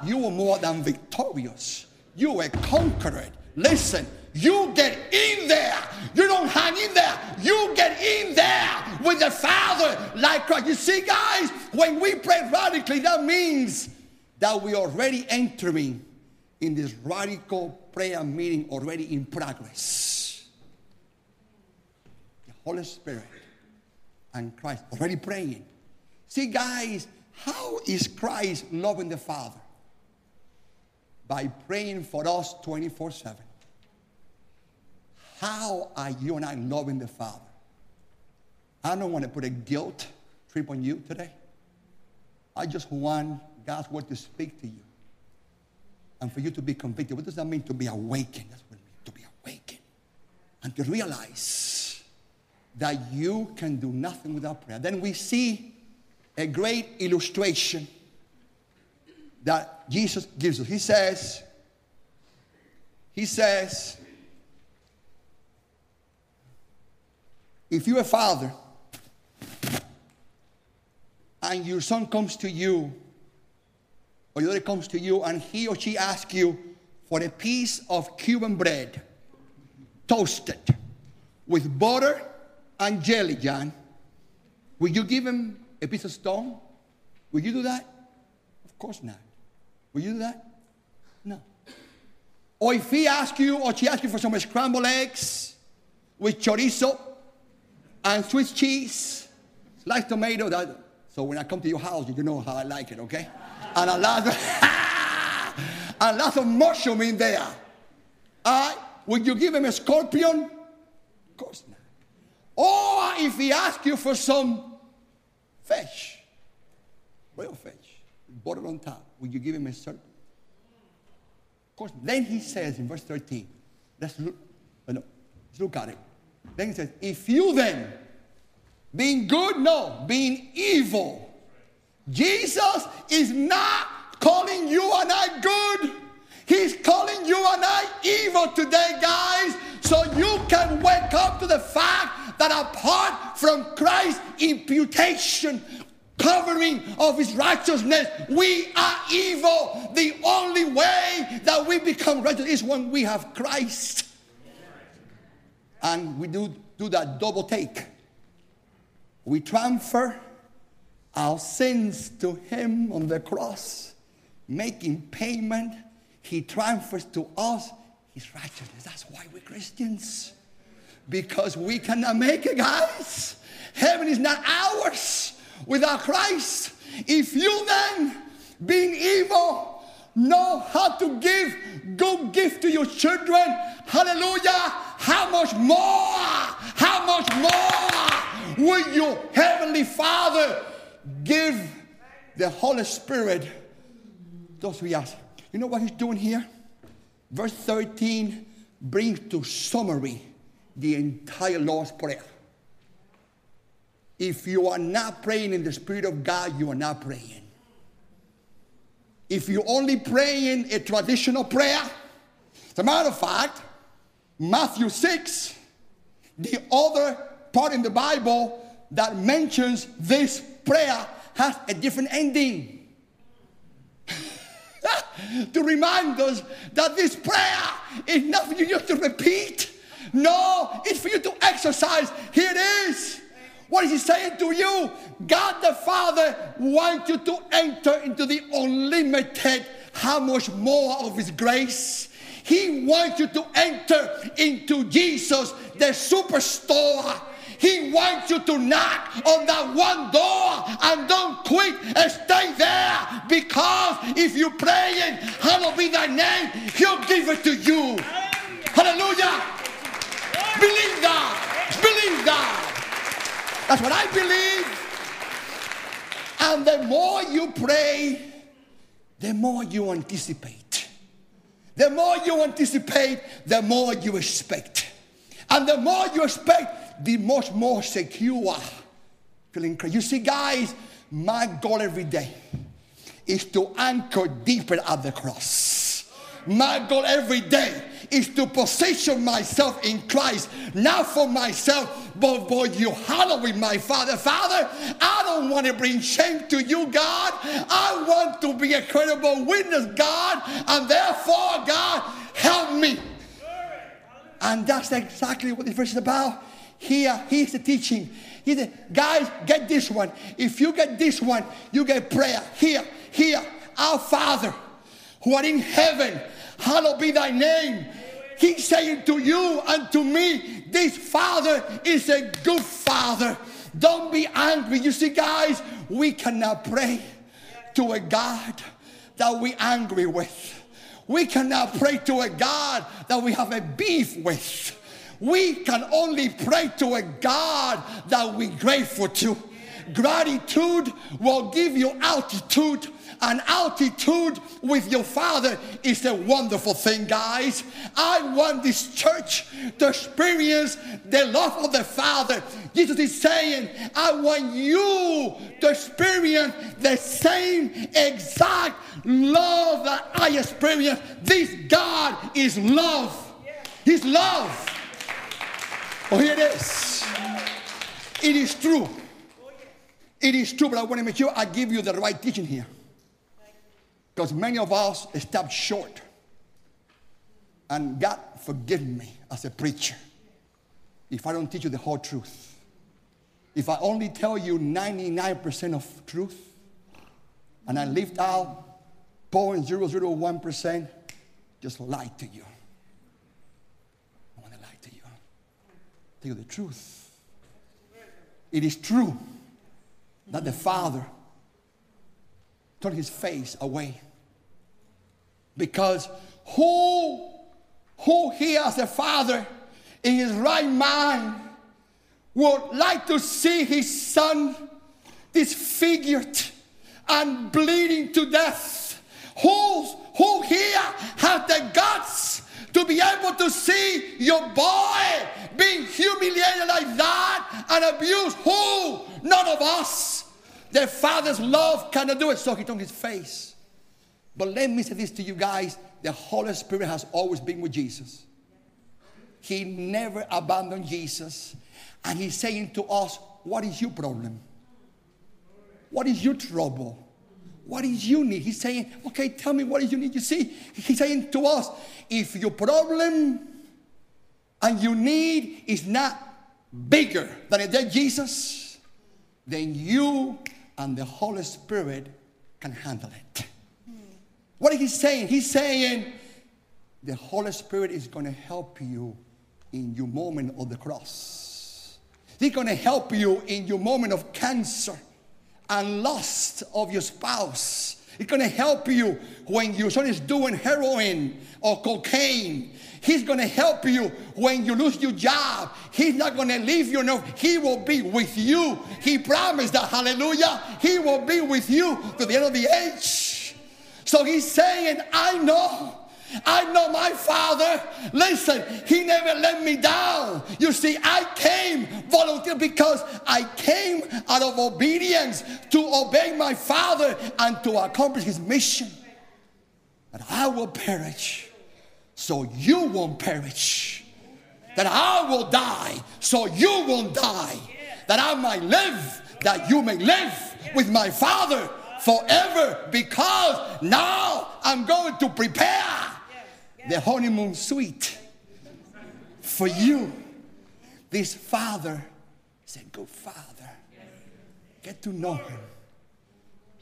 You were more than victorious. You were conquered. Listen, you get in there. You don't hang in there. You get in there with the Father like Christ. You see, guys, when we pray radically, that means that we are already entering in this radical prayer meeting already in progress. The Holy Spirit and Christ already praying. See, guys, how is Christ loving the Father? By praying for us 24 7. How are you and I loving the Father? I don't want to put a guilt trip on you today. I just want God's word to speak to you and for you to be convicted. What does that mean to be awakened? That's what it means to be awakened. And to realize that you can do nothing without prayer. Then we see a great illustration that Jesus gives us. He says, He says, if you're a father and your son comes to you, or your daughter comes to you, and he or she asks you for a piece of Cuban bread, toasted, with butter and jelly, John, will you give him a piece of stone? Will you do that? Of course not. Will you do that? No. Or if he asks you or she asks you for some scrambled eggs with chorizo and Swiss cheese, sliced tomato, that, so when I come to your house, you know how I like it, okay? And a lot of, and lots of mushroom in there. I, Would you give him a scorpion? Of course not. Or if he asks you for some fish, real fish, butter on top, would you give him a serpent? Of course. Then he says in verse 13, let's look, uh, no, let's look at it. Then he says, if you then, being good, no, being evil, Jesus is not calling you and I good. He's calling you and I evil today, guys, so you can wake up to the fact that apart from Christ's imputation, covering of his righteousness, we are evil. The only way that we become righteous is when we have Christ. And we do, do that double take. We transfer our sins to him on the cross, making payment. He transfers to us his righteousness. That's why we're Christians. Because we cannot make it, guys. Heaven is not ours without Christ. If you then, being evil, know how to give good gift to your children, hallelujah, how much more, how much more will your heavenly Father give the Holy Spirit those we ask? You know what he's doing here? Verse 13 brings to summary the entire Lord's Prayer. If you are not praying in the Spirit of God, you are not praying. If you're only praying a traditional prayer, as a matter of fact, Matthew 6, the other part in the Bible that mentions this prayer has a different ending. to remind us that this prayer is not for you just to repeat. No, it's for you to exercise. Here it is. What is he saying to you? God the Father wants you to enter into the unlimited, how much more of his grace? He wants you to enter into Jesus, the superstore. He wants you to knock on that one door and don't quit and stay there because if you're praying, hallowed be thy name, he'll give it to you. Hallelujah. Believe that. Believe that. That's what I believe. And the more you pray, the more you anticipate. The more you anticipate, the more you expect. And the more you expect, the much more secure. Feeling. You see, guys, my goal every day is to anchor deeper at the cross. My goal every day is to position myself in Christ, not for myself, but for you hallowing my Father. Father, I don't want to bring shame to you, God. I want to be a credible witness, God, and therefore, God, help me. And that's exactly what the verse is about. Here, here's the teaching. He said, guys, get this one. If you get this one, you get prayer. Here, here, our Father, who are in heaven, hallowed be thy name. He's saying to you and to me, this Father is a good Father. Don't be angry. You see, guys, we cannot pray to a God that we're angry with. We cannot pray to a God that we have a beef with. We can only pray to a God that we're grateful to. Gratitude will give you altitude an altitude with your father is a wonderful thing, guys. I want this church to experience the love of the Father. Jesus is saying, I want you to experience the same exact love that I experience. This God is love. He's love. Oh, here it is. It is true. It is true, but I want to make sure I give you the right teaching here. Because many of us stopped short. And God forgive me as a preacher if I don't teach you the whole truth. If I only tell you 99% of truth and I leave out 0.001%, just lie to you. I want to lie to you. Tell you the truth. It is true that the Father turned his face away because who, who here as a father in his right mind would like to see his son disfigured and bleeding to death? Who, who here has the guts to be able to see your boy being humiliated like that and abused? Who? None of us. The father's love cannot do it, so he turned his face. But let me say this to you guys the Holy Spirit has always been with Jesus. He never abandoned Jesus. And He's saying to us, What is your problem? What is your trouble? What is you need? He's saying, Okay, tell me what is you need. You see, He's saying to us, If your problem and your need is not bigger than a dead Jesus, then you and the Holy Spirit can handle it. What is he saying? He's saying the Holy Spirit is going to help you in your moment of the cross. He's going to help you in your moment of cancer and loss of your spouse. He's going to help you when your son is doing heroin or cocaine. He's going to help you when you lose your job. He's not going to leave you. No, he will be with you. He promised that. Hallelujah. He will be with you to the end of the age. So he's saying, I know. I know my father. Listen, he never let me down. You see, I came volunteer because I came out of obedience to obey my father and to accomplish his mission. That I will perish, so you won't perish. That I will die, so you won't die. That I might live, that you may live with my father forever because now I'm going to prepare the honeymoon suite for you. This father a good father. Get to know him.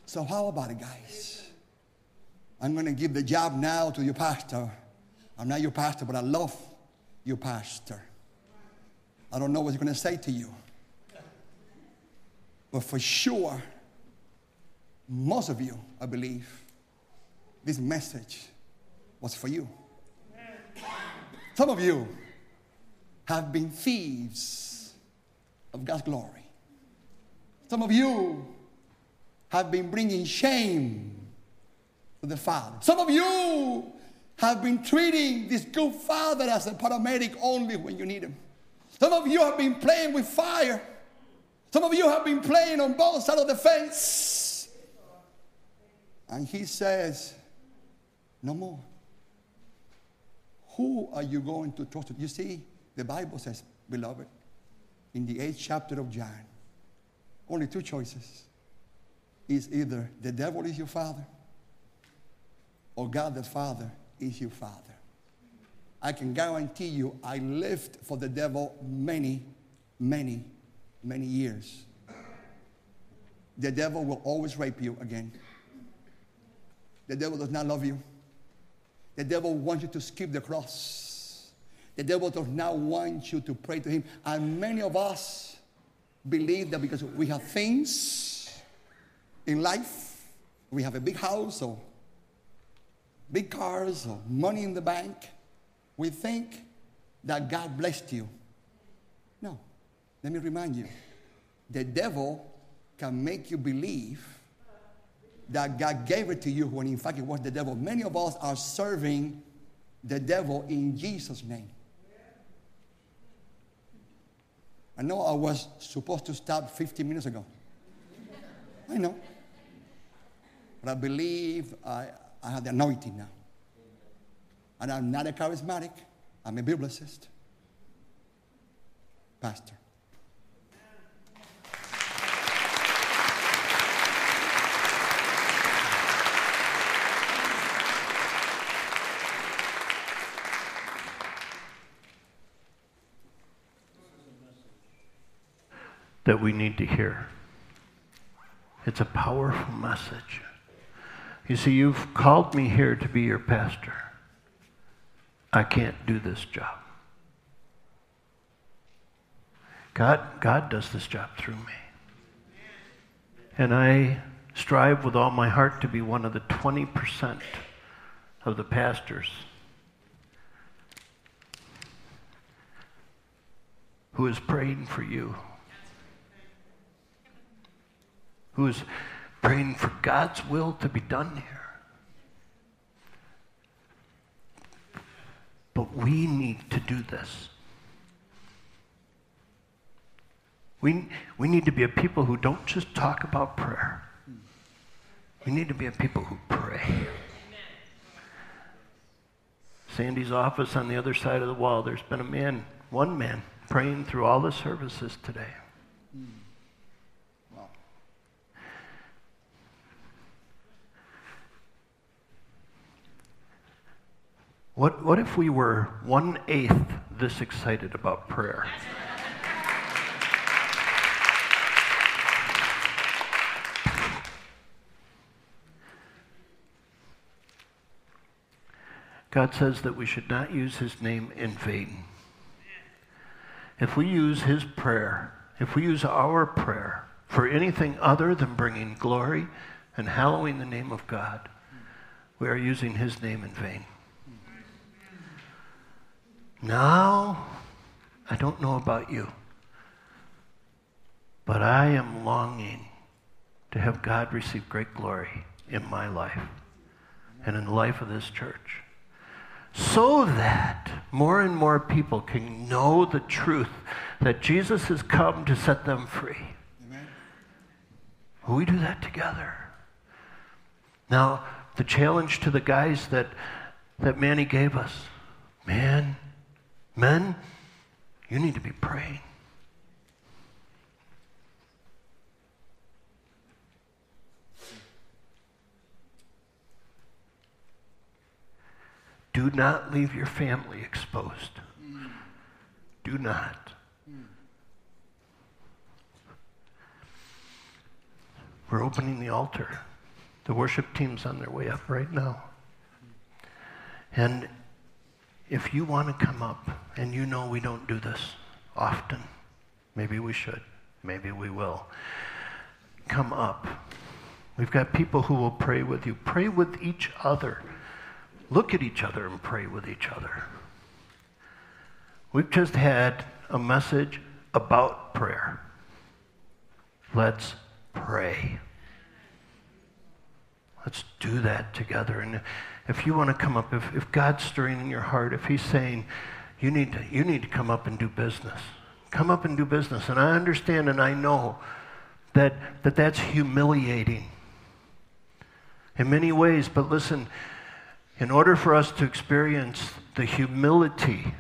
So, how about it, guys? I'm going to give the job now to your pastor. I'm not your pastor, but I love your pastor. I don't know what he's going to say to you. But for sure, most of you, I believe, this message was for you. Some of you have been thieves of God's glory. Some of you have been bringing shame to the Father. Some of you have been treating this good father as a paramedic only when you need him. Some of you have been playing with fire. Some of you have been playing on both sides of the fence. And he says, No more. Who are you going to trust? You see, the Bible says, beloved, in the eighth chapter of John, only two choices. Is either the devil is your father or God the Father is your father. I can guarantee you, I lived for the devil many, many, many years. The devil will always rape you again. The devil does not love you. The devil wants you to skip the cross. The devil does not want you to pray to him. And many of us believe that because we have things in life, we have a big house or big cars or money in the bank, we think that God blessed you. No. Let me remind you the devil can make you believe that God gave it to you when in fact it was the devil. Many of us are serving the devil in Jesus' name. I know I was supposed to stop 15 minutes ago. I know. But I believe I, I have the anointing now. And I'm not a charismatic, I'm a biblicist. Pastor. That we need to hear. It's a powerful message. You see, you've called me here to be your pastor. I can't do this job. God, God does this job through me. And I strive with all my heart to be one of the 20% of the pastors who is praying for you, who is praying for God's will to be done here. But we need to do this. We, we need to be a people who don't just talk about prayer. We need to be a people who pray. Sandy's office on the other side of the wall, there's been a man, one man, praying through all the services today. Hmm. What, what if we were one eighth this excited about prayer? God says that we should not use his name in vain. If we use his prayer, if we use our prayer for anything other than bringing glory and hallowing the name of God, we are using his name in vain. Now, I don't know about you, but I am longing to have God receive great glory in my life and in the life of this church so that more and more people can know the truth that Jesus has come to set them free. Amen. We do that together. Now, the challenge to the guys that, that Manny gave us man, Men, you need to be praying. Do not leave your family exposed. Do not. We're opening the altar. The worship team's on their way up right now. And if you want to come up, and you know we don't do this often, maybe we should, maybe we will, come up. We've got people who will pray with you. Pray with each other. Look at each other and pray with each other. We've just had a message about prayer. Let's pray. Let's do that together. And if you want to come up, if, if God's stirring in your heart, if He's saying, you need, to, you need to come up and do business, come up and do business. And I understand and I know that, that that's humiliating in many ways. But listen, in order for us to experience the humility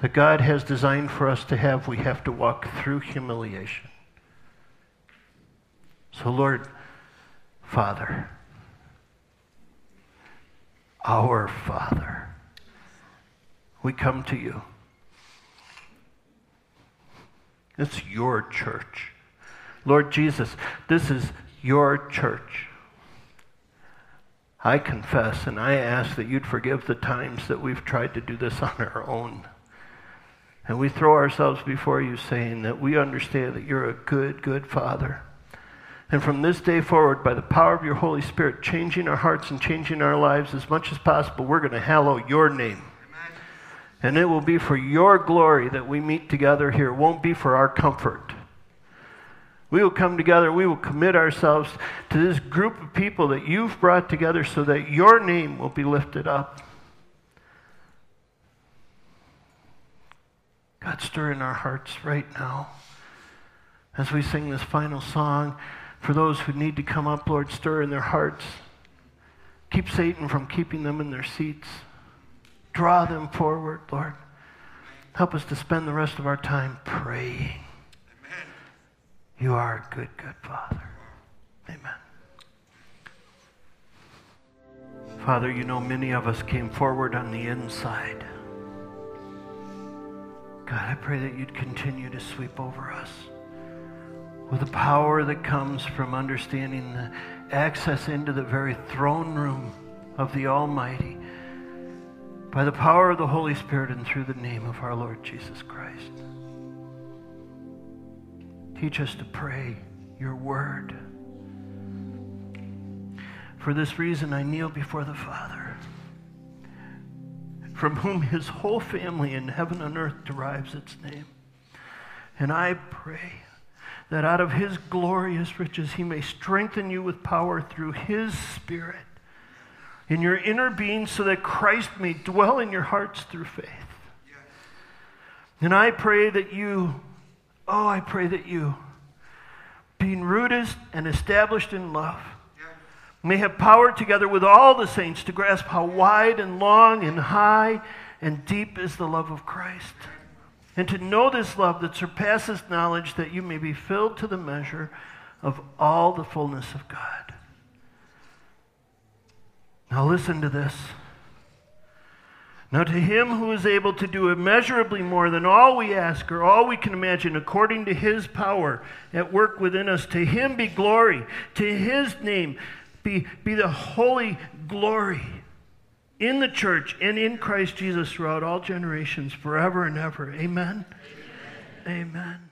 that God has designed for us to have, we have to walk through humiliation. So, Lord, Father, our Father, we come to you. It's your church. Lord Jesus, this is your church. I confess and I ask that you'd forgive the times that we've tried to do this on our own. And we throw ourselves before you saying that we understand that you're a good, good Father. And from this day forward, by the power of your Holy Spirit, changing our hearts and changing our lives as much as possible, we're going to hallow your name. Amen. And it will be for your glory that we meet together here. It won't be for our comfort. We will come together, we will commit ourselves to this group of people that you've brought together so that your name will be lifted up. God, stir in our hearts right now as we sing this final song. For those who need to come up, Lord, stir in their hearts. Keep Satan from keeping them in their seats. Draw them forward, Lord. Help us to spend the rest of our time praying. Amen. You are a good, good Father. Amen. Father, you know many of us came forward on the inside. God, I pray that you'd continue to sweep over us with the power that comes from understanding the access into the very throne room of the Almighty by the power of the Holy Spirit and through the name of our Lord Jesus Christ. Teach us to pray your word. For this reason, I kneel before the Father, from whom his whole family in heaven and earth derives its name. And I pray that out of his glorious riches he may strengthen you with power through his Spirit in your inner being so that Christ may dwell in your hearts through faith. And I pray that you Oh, I pray that you, being rooted and established in love, may have power together with all the saints to grasp how wide and long and high and deep is the love of Christ. And to know this love that surpasses knowledge, that you may be filled to the measure of all the fullness of God. Now, listen to this. Now, to him who is able to do immeasurably more than all we ask or all we can imagine, according to his power at work within us, to him be glory, to his name be, be the holy glory in the church and in Christ Jesus throughout all generations, forever and ever. Amen. Amen. Amen.